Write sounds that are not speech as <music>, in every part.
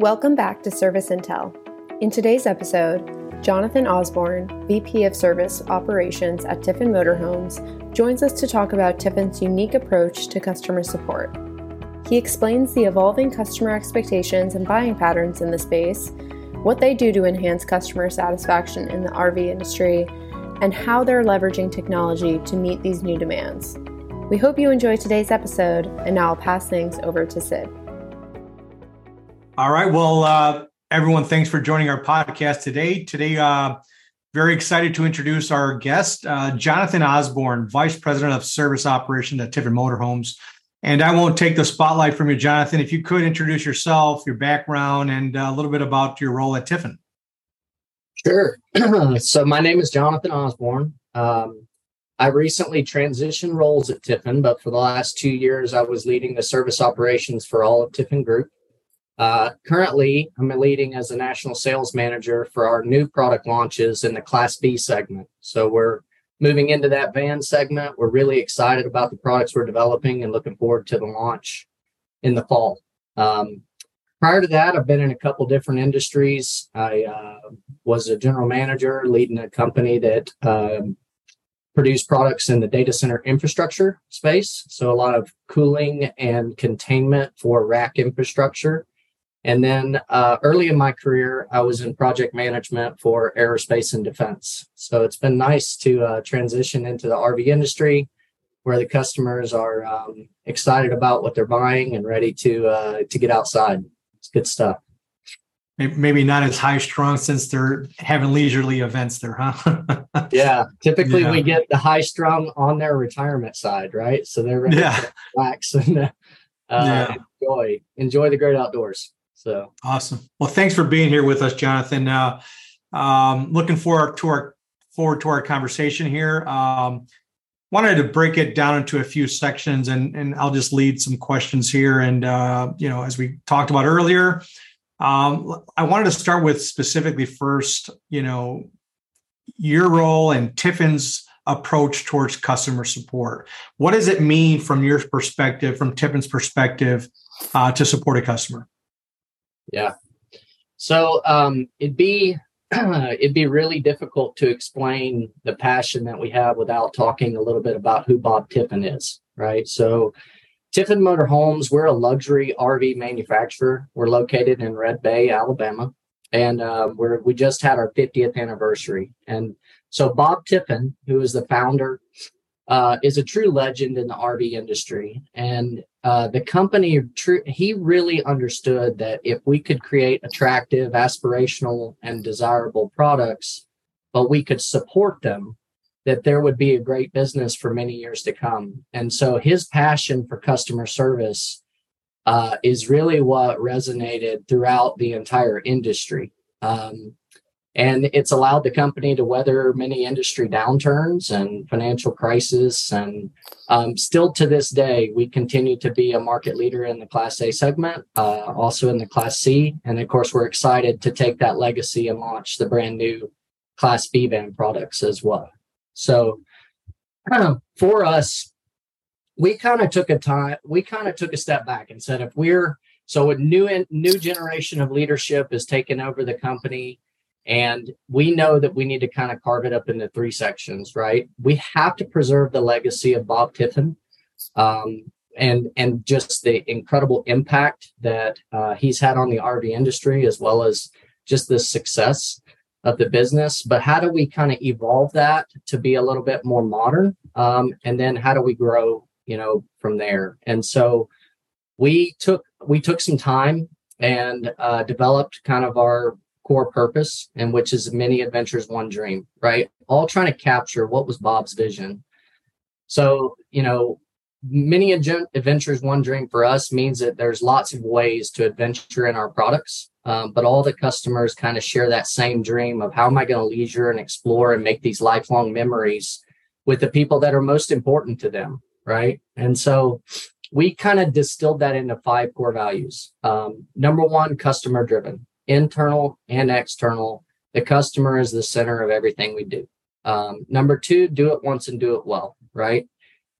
Welcome back to Service Intel. In today's episode, Jonathan Osbourne, VP of Service Operations at Tiffin Motorhomes, joins us to talk about Tiffin's unique approach to customer support. He explains the evolving customer expectations and buying patterns in the space, what they do to enhance customer satisfaction in the RV industry, and how they're leveraging technology to meet these new demands. We hope you enjoy today's episode, and now I'll pass things over to Sid. All right. Well, uh, everyone, thanks for joining our podcast today. Today, uh, very excited to introduce our guest, uh, Jonathan Osbourne, Vice President of Service Operations at Tiffin Motorhomes. And I won't take the spotlight from you, Jonathan. If you could introduce yourself, your background, and uh, a little bit about your role at Tiffin. Sure. <clears throat> so my name is Jonathan Osbourne. Um, I recently transitioned roles at Tiffin, but for the last two years, I was leading the service operations for all of Tiffin Group. Uh, currently, I'm leading as a national sales manager for our new product launches in the Class B segment. So we're moving into that van segment. We're really excited about the products we're developing and looking forward to the launch in the fall. Um, prior to that, I've been in a couple different industries. I uh, was a general manager leading a company that um, produced products in the data center infrastructure space. So a lot of cooling and containment for rack infrastructure. And then uh, early in my career, I was in project management for aerospace and defense. So it's been nice to uh, transition into the RV industry where the customers are um, excited about what they're buying and ready to uh, to get outside. It's good stuff. Maybe not as high strung since they're having leisurely events there, huh? <laughs> yeah, typically yeah. we get the high strung on their retirement side, right? So they're ready yeah. to relax and uh, yeah. enjoy enjoy the great outdoors. So awesome. Well, thanks for being here with us, Jonathan. Uh, um, looking forward to our forward to our conversation here. Um, wanted to break it down into a few sections, and and I'll just lead some questions here. And uh, you know, as we talked about earlier, um, I wanted to start with specifically first, you know, your role and Tiffin's approach towards customer support. What does it mean from your perspective, from Tiffin's perspective, uh, to support a customer? Yeah. So um, it'd be <clears throat> it'd be really difficult to explain the passion that we have without talking a little bit about who Bob Tiffin is, right? So Tiffin Motor Homes, we're a luxury RV manufacturer. We're located in Red Bay, Alabama, and uh, we're we just had our 50th anniversary. And so Bob Tiffin, who is the founder uh, is a true legend in the RV industry. And uh, the company, tr- he really understood that if we could create attractive, aspirational, and desirable products, but we could support them, that there would be a great business for many years to come. And so his passion for customer service uh, is really what resonated throughout the entire industry. Um, and it's allowed the company to weather many industry downturns and financial crises and um, still to this day we continue to be a market leader in the class a segment uh, also in the class c. And of course we're excited to take that legacy and launch the brand new class b van products as well. So for us we kind of took a time we kind of took a step back and said if we're so a new new generation of leadership is taking over the company and we know that we need to kind of carve it up into three sections, right? We have to preserve the legacy of Bob Tiffin um, and, and just the incredible impact that uh, he's had on the RV industry, as well as just the success of the business. But how do we kind of evolve that to be a little bit more modern? Um, and then how do we grow, you know, from there? And so we took we took some time and uh, developed kind of our core purpose, and which is many adventures, one dream, right? All trying to capture what was Bob's vision. So, you know, many adventures, one dream for us means that there's lots of ways to adventure in our products. Um, but all the customers kind of share that same dream of how am I going to leisure and explore and make these lifelong memories with the people that are most important to them, right? And so we kind of distilled that into five core values. Um, number one, customer driven internal and external. The customer is the center of everything we do. Um, number two, do it once and do it well, right?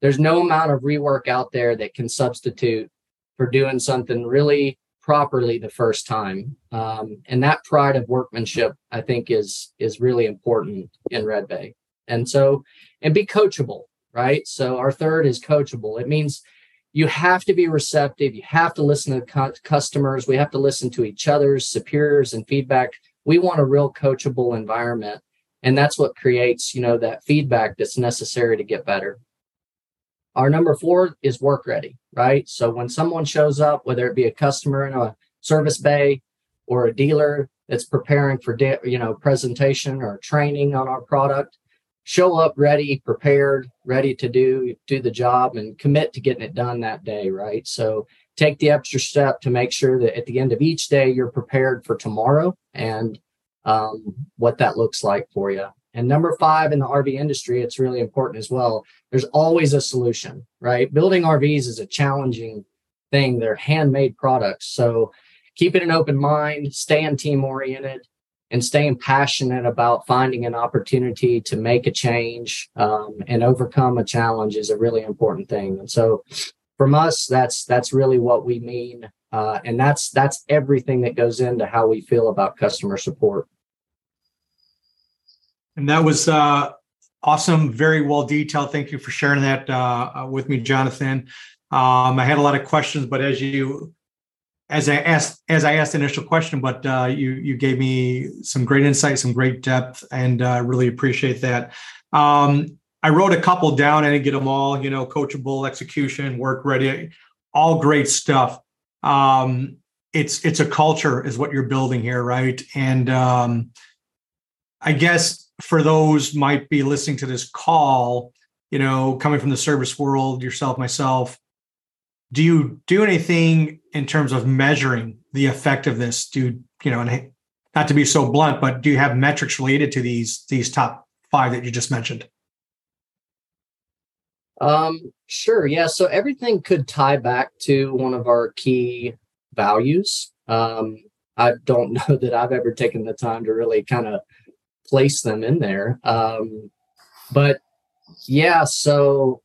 There's no amount of rework out there that can substitute for doing something really properly the first time. Um, and that pride of workmanship, I think, is is really important in Red Bay. And so, and be coachable, right? So our third is coachable. It means you have to be receptive. You have to listen to customers. We have to listen to each other's superiors and feedback. We want a real coachable environment, and that's what creates, you know, that feedback that's necessary to get better. Our number four is work ready, right? So when someone shows up, whether it be a customer in a service bay or a dealer that's preparing for, de- you know, presentation or training on our product, show up ready, prepared, ready to do do the job and commit to getting it done that day, right? So take the extra step to make sure that at the end of each day you're prepared for tomorrow and um, what that looks like for you. And number five in the RV industry, it's really important as well. There's always a solution, right? Building RVs is a challenging thing. They're handmade products. So keeping an open mind, staying team oriented, and staying passionate about finding an opportunity to make a change um, and overcome a challenge is a really important thing. And so from us, that's that's really what we mean. Uh, and that's that's everything that goes into how we feel about customer support. And that was uh, awesome, very well detailed. Thank you for sharing that uh, with me, Jonathan. Um, I had a lot of questions, but as you as I asked as I asked the initial question, but uh, you you gave me some great insight, some great depth, and uh, really appreciate that. Um, I wrote a couple down. I didn't get them all. You know, coachable, execution, work ready, all great stuff. Um, it's it's a culture, is what you're building here, right? And um, I guess for those might be listening to this call, you know, coming from the service world, yourself, myself, do you do anything in terms of measuring the effect of this? Do you know, and not to be so blunt, but do you have metrics related to these these top five that you just mentioned? Um, sure. Yeah. So everything could tie back to one of our key values. Um, I don't <laughs> know that I've ever taken the time to really kind of place them in there. Um, but yeah, so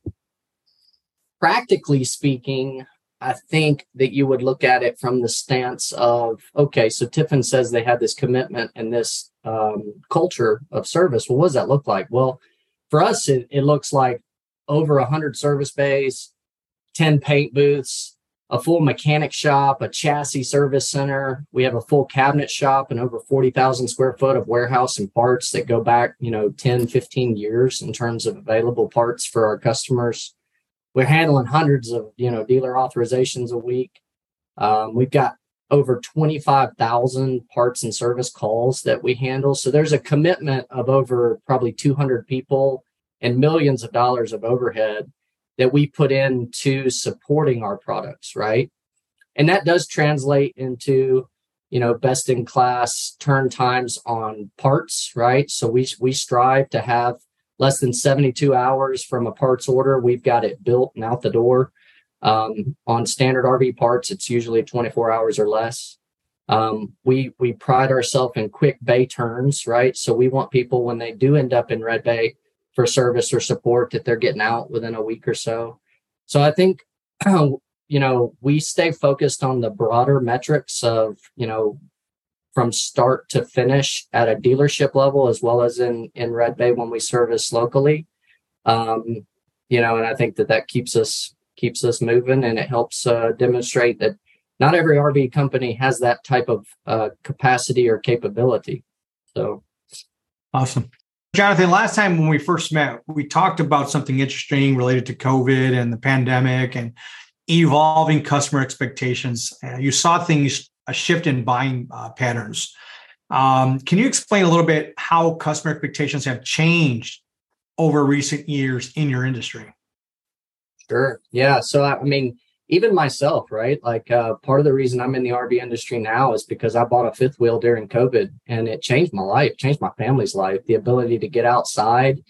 practically speaking, I think that you would look at it from the stance of okay, so Tiffin says they have this commitment and this um, culture of service. Well, what does that look like? Well, for us, it, it looks like over 100 service bays, 10 paint booths, a full mechanic shop, a chassis service center. We have a full cabinet shop and over 40,000 square foot of warehouse and parts that go back, you know, 10, 15 years in terms of available parts for our customers. We're handling hundreds of, you know, dealer authorizations a week. Um, we've got over 25,000 parts and service calls that we handle. So there's a commitment of over probably 200 people and millions of dollars of overhead that we put into supporting our products, right? And that does translate into, you know, best in class turn times on parts, right? So we we strive to have less than 72 hours from a parts order. We've got it built and out the door. Um, on standard RV parts, it's usually 24 hours or less. Um, we we pride ourselves in quick bay turns, right? So we want people when they do end up in Red Bay for service or support that they're getting out within a week or so. So I think, <clears throat> you know, we stay focused on the broader metrics of, you know, from start to finish at a dealership level as well as in in Red Bay when we service locally. Um, you know, and I think that that keeps us keeps us moving and it helps uh, demonstrate that not every RV company has that type of uh, capacity or capability. So awesome. Jonathan, last time when we first met, we talked about something interesting related to COVID and the pandemic and evolving customer expectations. Uh, you saw things, a shift in buying uh, patterns. Um, can you explain a little bit how customer expectations have changed over recent years in your industry? Sure. Yeah. So, I mean, even myself, right? Like uh, part of the reason I'm in the RV industry now is because I bought a fifth wheel during COVID and it changed my life, changed my family's life. The ability to get outside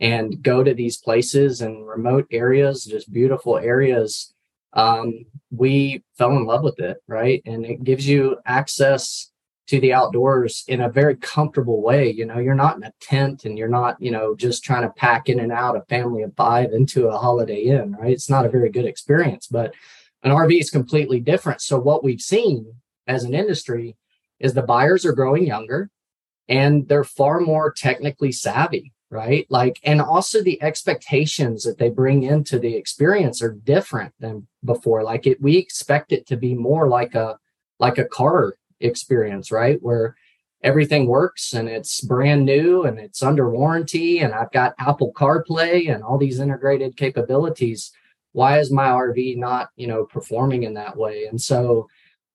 and go to these places and remote areas, just beautiful areas. Um, we fell in love with it, right? And it gives you access to the outdoors in a very comfortable way. You know, you're not in a tent and you're not, you know, just trying to pack in and out a family of five into a holiday inn, right? It's not a very good experience. But An RV is completely different. So what we've seen as an industry is the buyers are growing younger and they're far more technically savvy right like and also the expectations that they bring into the experience are different than before. Like it we expect it to be more like a like a car experience right? Where everything works and it's brand new and it's under warranty and I've got Apple CarPlay and all these integrated capabilities. Why is my RV not you know performing in that way? And so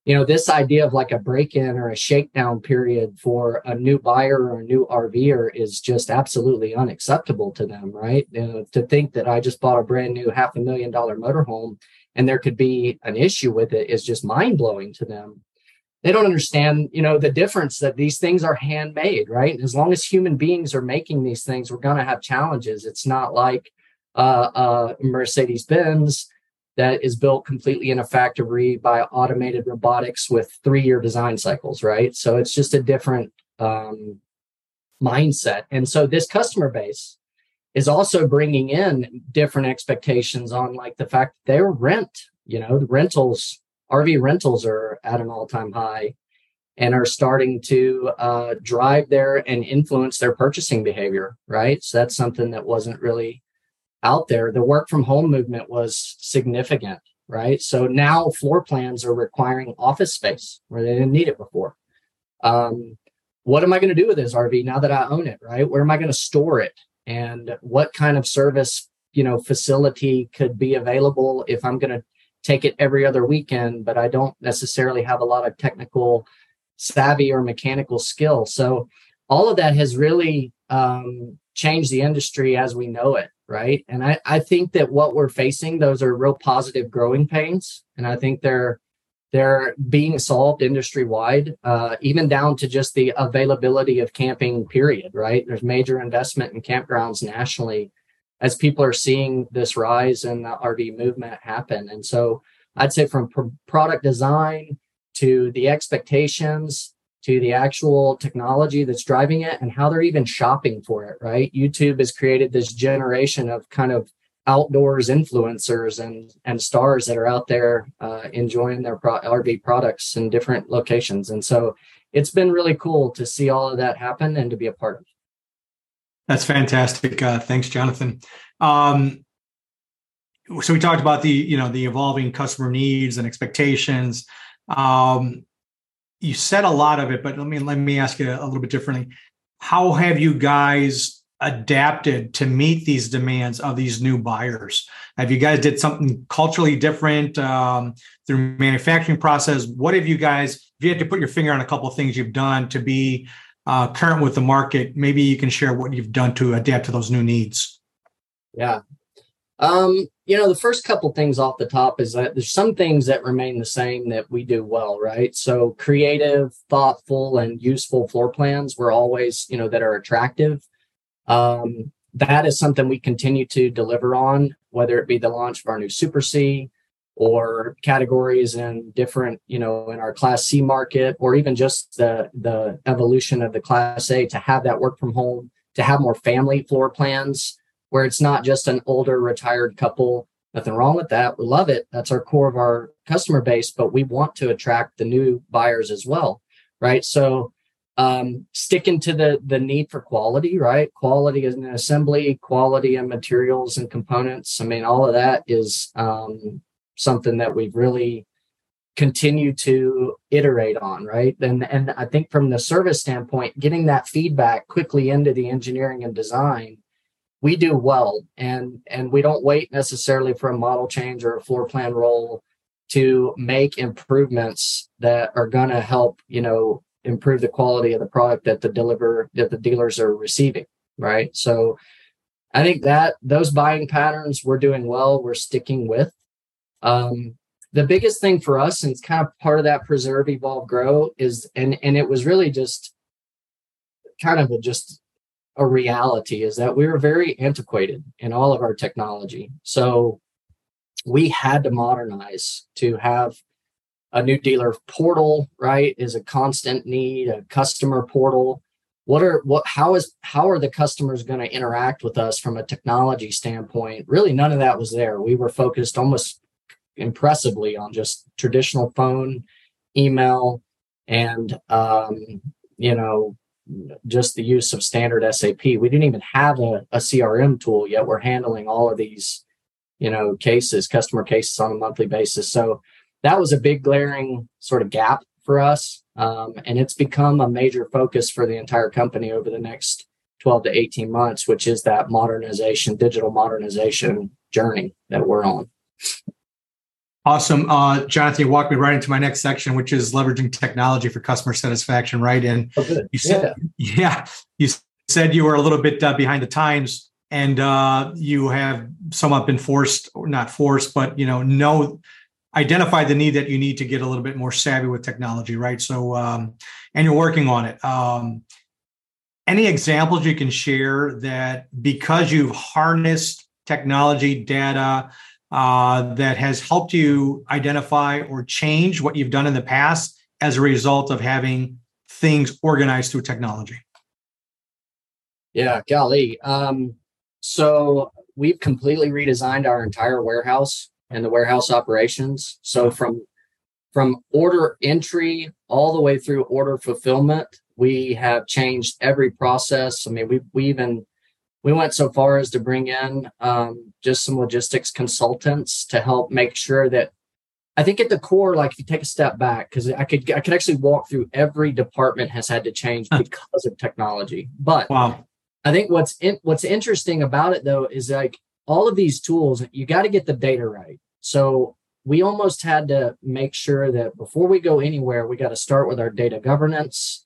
you know this idea of like a break-in or a shakedown period for a new buyer or a new rver is just absolutely unacceptable to them right? You know, to think that i just bought a brand new half a million dollar motorhome and there could be an issue with it is just mind-blowing to them they don't understand you know the difference that these things are handmade right as long as human beings are making these things we're going to have challenges it's not like uh, uh, mercedes benz that is built completely in a factory by automated robotics with three year design cycles, right? So it's just a different um, mindset. And so this customer base is also bringing in different expectations on like the fact that they're rent, you know, the rentals, RV rentals are at an all time high and are starting to uh, drive their and influence their purchasing behavior, right? So that's something that wasn't really out there, the work from home movement was significant, right? So now floor plans are requiring office space where they didn't need it before. Um, what am I going to do with this RV now that I own it, right? Where am I going to store it? And what kind of service, you know, facility could be available if I'm going to take it every other weekend, but I don't necessarily have a lot of technical savvy or mechanical skill. So all of that has really um, changed the industry as we know it right and I, I think that what we're facing those are real positive growing pains and i think they're they're being solved industry wide uh, even down to just the availability of camping period right there's major investment in campgrounds nationally as people are seeing this rise in the rv movement happen and so i'd say from product design to the expectations to the actual technology that's driving it and how they're even shopping for it, right? YouTube has created this generation of kind of outdoors influencers and and stars that are out there uh, enjoying their pro- RV products in different locations, and so it's been really cool to see all of that happen and to be a part of. That's fantastic. Uh, thanks, Jonathan. Um, so we talked about the you know the evolving customer needs and expectations. Um, you said a lot of it, but let me let me ask you a little bit differently. How have you guys adapted to meet these demands of these new buyers? Have you guys did something culturally different um, through manufacturing process? What have you guys? If you had to put your finger on a couple of things you've done to be uh, current with the market, maybe you can share what you've done to adapt to those new needs. Yeah, um, you know, the first couple things off the top is that there's some things that remain the same that we do well, right? So creative, thoughtful, and useful floor plans were always, you know, that are attractive. Um, that is something we continue to deliver on, whether it be the launch of our new Super C or categories in different, you know, in our Class C market, or even just the the evolution of the Class A to have that work from home, to have more family floor plans where it's not just an older retired couple. Nothing wrong with that. We love it. That's our core of our customer base, but we want to attract the new buyers as well. Right. So um, sticking to the the need for quality, right? Quality in assembly, quality in materials and components. I mean, all of that is um, something that we've really continued to iterate on, right? And and I think from the service standpoint, getting that feedback quickly into the engineering and design we do well and and we don't wait necessarily for a model change or a floor plan roll to make improvements that are going to help you know improve the quality of the product that the deliver that the dealers are receiving right so i think that those buying patterns we're doing well we're sticking with um, the biggest thing for us and it's kind of part of that preserve evolve grow is and and it was really just kind of a just a reality is that we were very antiquated in all of our technology. So we had to modernize to have a new dealer portal, right? Is a constant need, a customer portal. What are what how is how are the customers going to interact with us from a technology standpoint? Really none of that was there. We were focused almost impressively on just traditional phone, email, and um, you know just the use of standard SAP. We didn't even have a, a CRM tool yet. We're handling all of these, you know, cases, customer cases on a monthly basis. So that was a big glaring sort of gap for us. Um, and it's become a major focus for the entire company over the next 12 to 18 months, which is that modernization, digital modernization journey that we're on. Awesome. Uh, Jonathan, you walked me right into my next section, which is leveraging technology for customer satisfaction, right? And oh, you said, yeah. yeah. you said you were a little bit uh, behind the times and uh, you have somewhat been forced, or not forced, but, you know, know, identify the need that you need to get a little bit more savvy with technology, right? So, um, and you're working on it. Um, any examples you can share that because you've harnessed technology, data, uh, that has helped you identify or change what you've done in the past as a result of having things organized through technology? Yeah, golly. Um, so we've completely redesigned our entire warehouse and the warehouse operations. So from from order entry all the way through order fulfillment, we have changed every process. I mean, we we even we went so far as to bring in um, just some logistics consultants to help make sure that I think at the core, like if you take a step back, because I could I could actually walk through every department has had to change because of technology. But wow. I think what's in, what's interesting about it though is like all of these tools, you got to get the data right. So we almost had to make sure that before we go anywhere, we got to start with our data governance.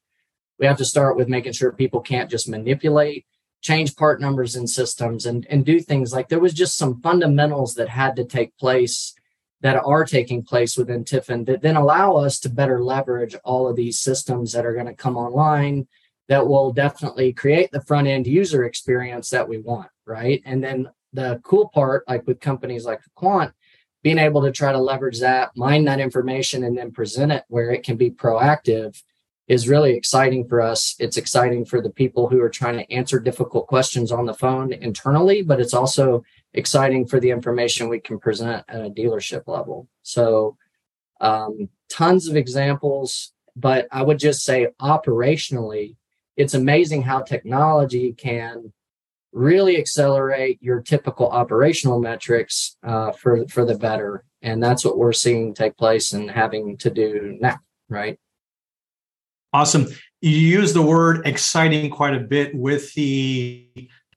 We have to start with making sure people can't just manipulate change part numbers in systems and, and do things like there was just some fundamentals that had to take place that are taking place within Tiffin that then allow us to better leverage all of these systems that are going to come online that will definitely create the front end user experience that we want, right? And then the cool part, like with companies like Aquant, being able to try to leverage that, mine that information, and then present it where it can be proactive is really exciting for us. It's exciting for the people who are trying to answer difficult questions on the phone internally, but it's also exciting for the information we can present at a dealership level. So, um, tons of examples, but I would just say operationally, it's amazing how technology can really accelerate your typical operational metrics uh, for for the better, and that's what we're seeing take place and having to do now, right? Awesome. You use the word exciting quite a bit with the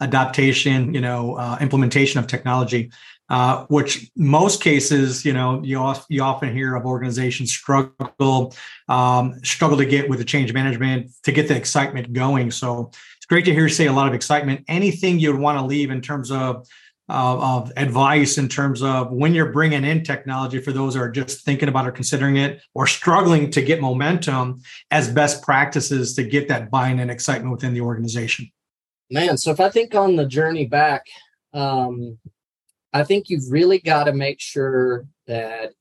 adaptation, you know, uh, implementation of technology, uh, which most cases, you know, you, you often hear of organizations struggle, um, struggle to get with the change management to get the excitement going. So it's great to hear you say a lot of excitement. Anything you'd want to leave in terms of of advice in terms of when you're bringing in technology for those who are just thinking about or considering it or struggling to get momentum as best practices to get that buy-in and excitement within the organization man so if i think on the journey back um, i think you've really got to make sure that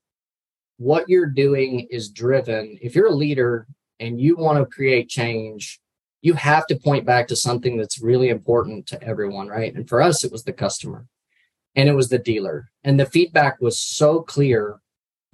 what you're doing is driven if you're a leader and you want to create change you have to point back to something that's really important to everyone, right? And for us, it was the customer and it was the dealer. And the feedback was so clear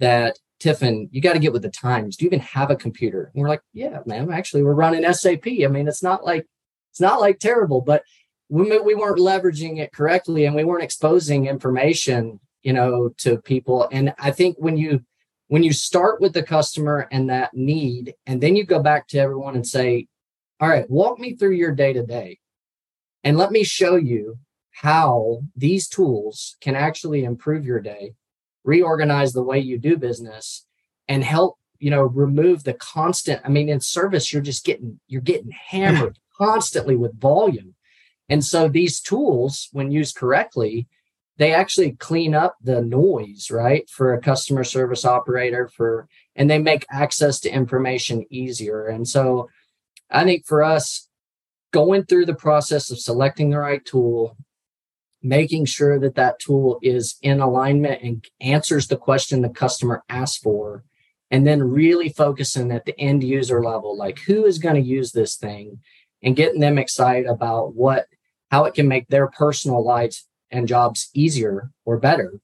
that Tiffin, you got to get with the times. Do you even have a computer? And we're like, yeah, man, actually we're running SAP. I mean, it's not like it's not like terrible, but we, we weren't leveraging it correctly and we weren't exposing information, you know, to people. And I think when you when you start with the customer and that need, and then you go back to everyone and say, all right, walk me through your day to day and let me show you how these tools can actually improve your day, reorganize the way you do business, and help you know remove the constant i mean in service you're just getting you're getting hammered <laughs> constantly with volume. And so these tools when used correctly they actually clean up the noise right for a customer service operator for and they make access to information easier. And so I think for us, going through the process of selecting the right tool, making sure that that tool is in alignment and answers the question the customer asks for, and then really focusing at the end user level, like who is going to use this thing and getting them excited about what, how it can make their personal lives and jobs easier or better.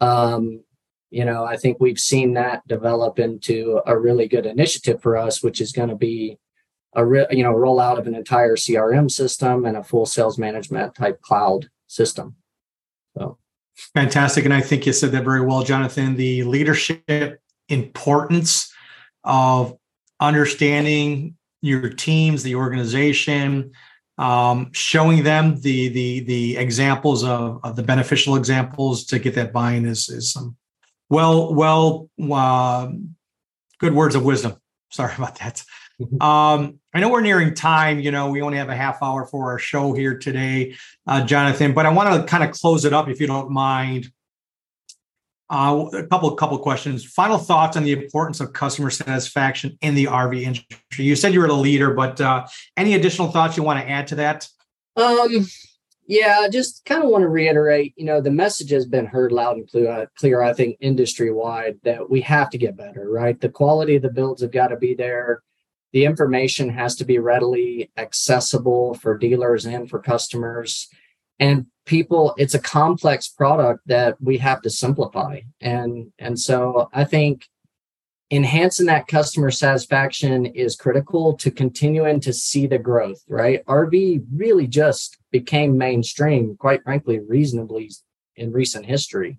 Um, you know, I think we've seen that develop into a really good initiative for us, which is going to be a re- you know rollout of an entire CRM system and a full sales management type cloud system. So fantastic, and I think you said that very well, Jonathan. The leadership importance of understanding your teams, the organization, um, showing them the the the examples of, of the beneficial examples to get that buy-in is is some well well uh, good words of wisdom. Sorry about that. Mm-hmm. Um, I know we're nearing time. You know, we only have a half hour for our show here today, uh, Jonathan. But I want to kind of close it up, if you don't mind. Uh, a couple couple questions. Final thoughts on the importance of customer satisfaction in the RV industry. You said you were the leader, but uh, any additional thoughts you want to add to that? Um, yeah, just kind of want to reiterate. You know, the message has been heard loud and clear. Clear, I think, industry wide that we have to get better. Right, the quality of the builds have got to be there the information has to be readily accessible for dealers and for customers. And people it's a complex product that we have to simplify. And and so i think enhancing that customer satisfaction is critical to continuing to see the growth right? Rv really just became mainstream quite frankly reasonably in recent history.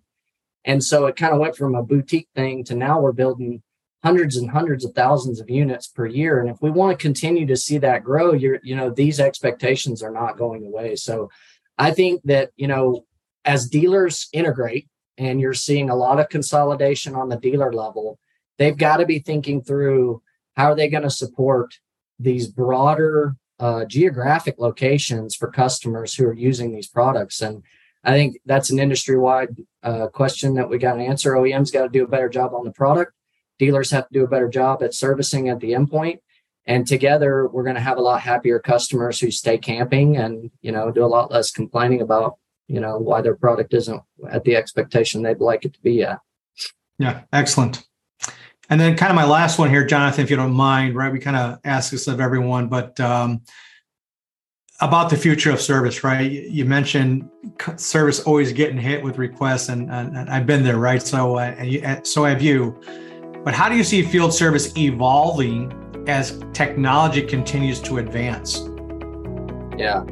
And so it kind of went from a boutique thing to now we're building hundreds and hundreds of thousands of units per year. And if we want to continue to see that grow you're you know these expectations are not going away. So i think that you know as dealers integrate and you're seeing a lot of consolidation on the dealer level they've got to be thinking through how are they going to support these broader uh, geographic locations for customers who are using these products. And i think that's an industry wide uh, question that we got to answer. Oems got to do a better job on the product dealers have to do a better job at servicing at the endpoint. And together we're going to have a lot happier customers who stay camping and you know do a lot less complaining about you know why their product isn't at the expectation they'd like it to be at. Yeah excellent. And then kind of my last one here jonathan if you don't mind right? We kind of ask this of everyone but um, about the future of service right? You mentioned service always getting hit with requests and, and, and i've been there right? So uh, so have you but how do you see field service evolving as technology continues to advance? Yeah.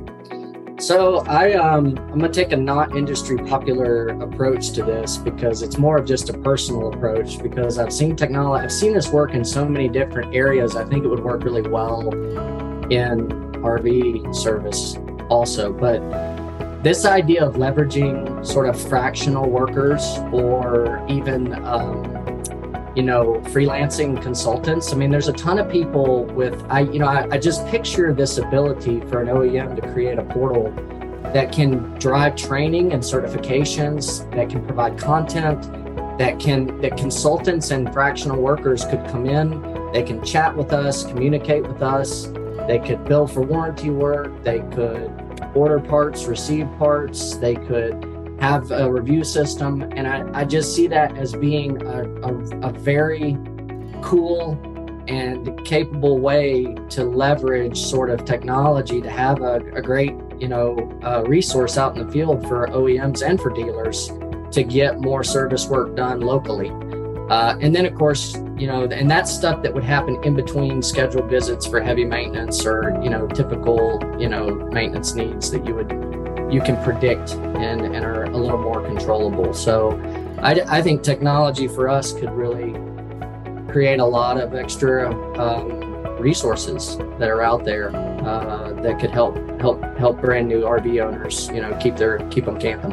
So I um I'm gonna take a not industry popular approach to this because it's more of just a personal approach because I've seen technology I've seen this work in so many different areas. I think it would work really well in RV service also. But this idea of leveraging sort of fractional workers or even um, you know, freelancing consultants. I mean, there's a ton of people with, I, you know, I, I, just picture this ability for an OEM to create a portal that can drive training and certifications, that can provide content, that can, that consultants and fractional workers could come in, they can chat with us, communicate with us, they could bill for warranty work, they could order parts, receive parts, they could have a review system. And I, I just see that as being a, a, a very cool and capable way to leverage sort of technology to have a, a great, you know, uh, resource out in the field for OEMs and for dealers to get more service work done locally. Uh, and then, of course, you know, and that's stuff that would happen in between scheduled visits for heavy maintenance or, you know, typical, you know, maintenance needs that you would you can predict and, and are a little more controllable. So I, I think technology for us could really create a lot of extra um, resources that are out there uh, that could help help help brand new RV owners, you know, keep their keep them camping.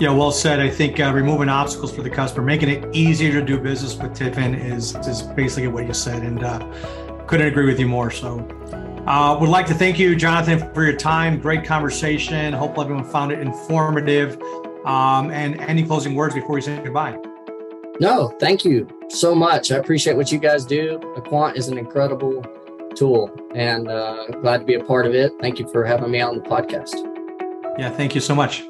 Yeah, well said. I think uh, removing obstacles for the customer, making it easier to do business with Tiffin is is basically what you said, and uh, couldn't agree with you more. So uh, would like to thank you, Jonathan, for your time. Great conversation. Hope everyone found it informative. Um, and any closing words before we say goodbye? No, thank you so much. I appreciate what you guys do. Aquant is an incredible tool and uh, glad to be a part of it. Thank you for having me on the podcast. Yeah, thank you so much.